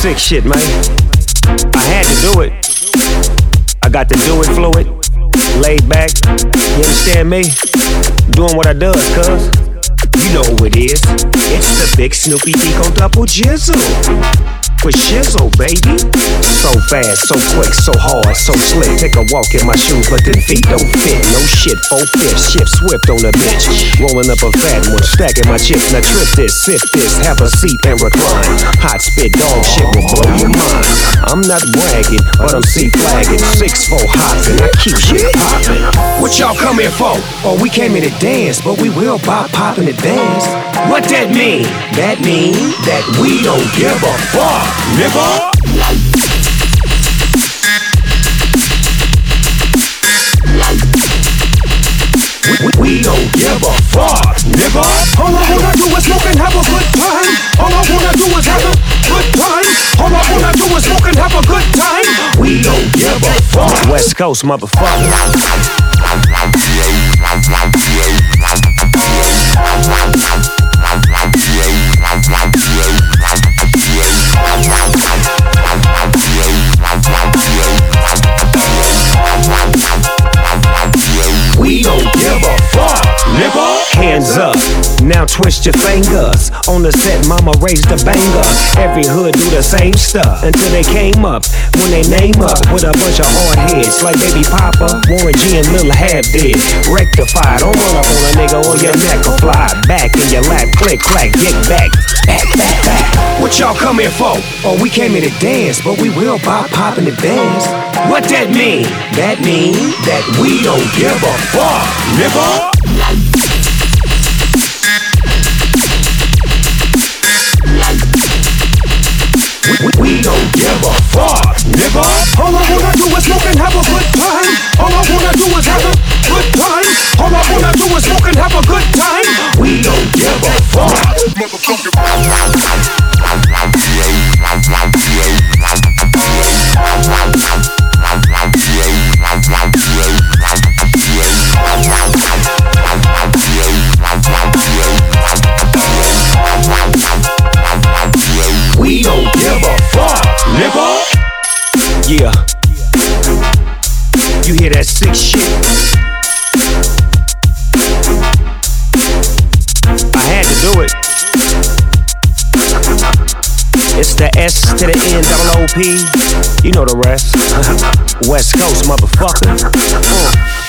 shit, man. I had to do it. I got to do it fluid, laid back. You understand me? Doing what I does, cuz. You know who it is. It's the big Snoopy Eco Double Jizzle with shizzle, baby. So fast, so quick, so hard, so slick. Take a walk in my shoes, but them feet don't fit. No shit, four fifths, shift swift on a bitch. Rolling up a fat one, stacking my chips. Now trip this, sip this, have a seat and recline. Hot spit, dog shit will blow your mind. I'm not bragging, but I'm C flagging. Six four hopping, I keep shit popping. What y'all come here for? Oh, we came here to dance, but we will pop popping advance. What that mean? That mean that we don't give a fuck nigga. We, don't give a fuck, nigga. All I wanna do is smoke and have a good time. All I wanna do is have a good time. All I wanna do is smoke and have a good time. We don't give a fuck. West Coast motherfucker. Hands up, now twist your fingers. On the set, mama raised the banger. Every hood do the same stuff until they came up. When they name up with a bunch of hard heads like Baby Papa, Warren G and Lil Half Dead. Rectified, don't run up on a nigga on your neck will fly back in your lap. Click, clack, get back, back, back, back. What y'all come here for? Oh, we came here to dance, but we will pop, pop in advance. What that mean? That mean that we don't give a fuck, nigga. motherfucker. To the N, double O P. You know the rest. West Coast, motherfucker. Uh.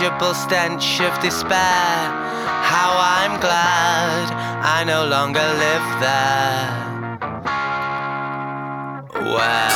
tangible stench of despair. How I'm glad I no longer live there. Where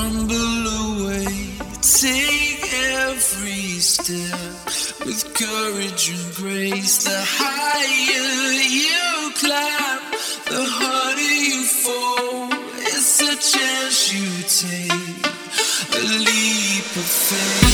crumble away. Take every step with courage and grace. The higher you climb, the harder you fall. It's a chance you take, a leap of faith.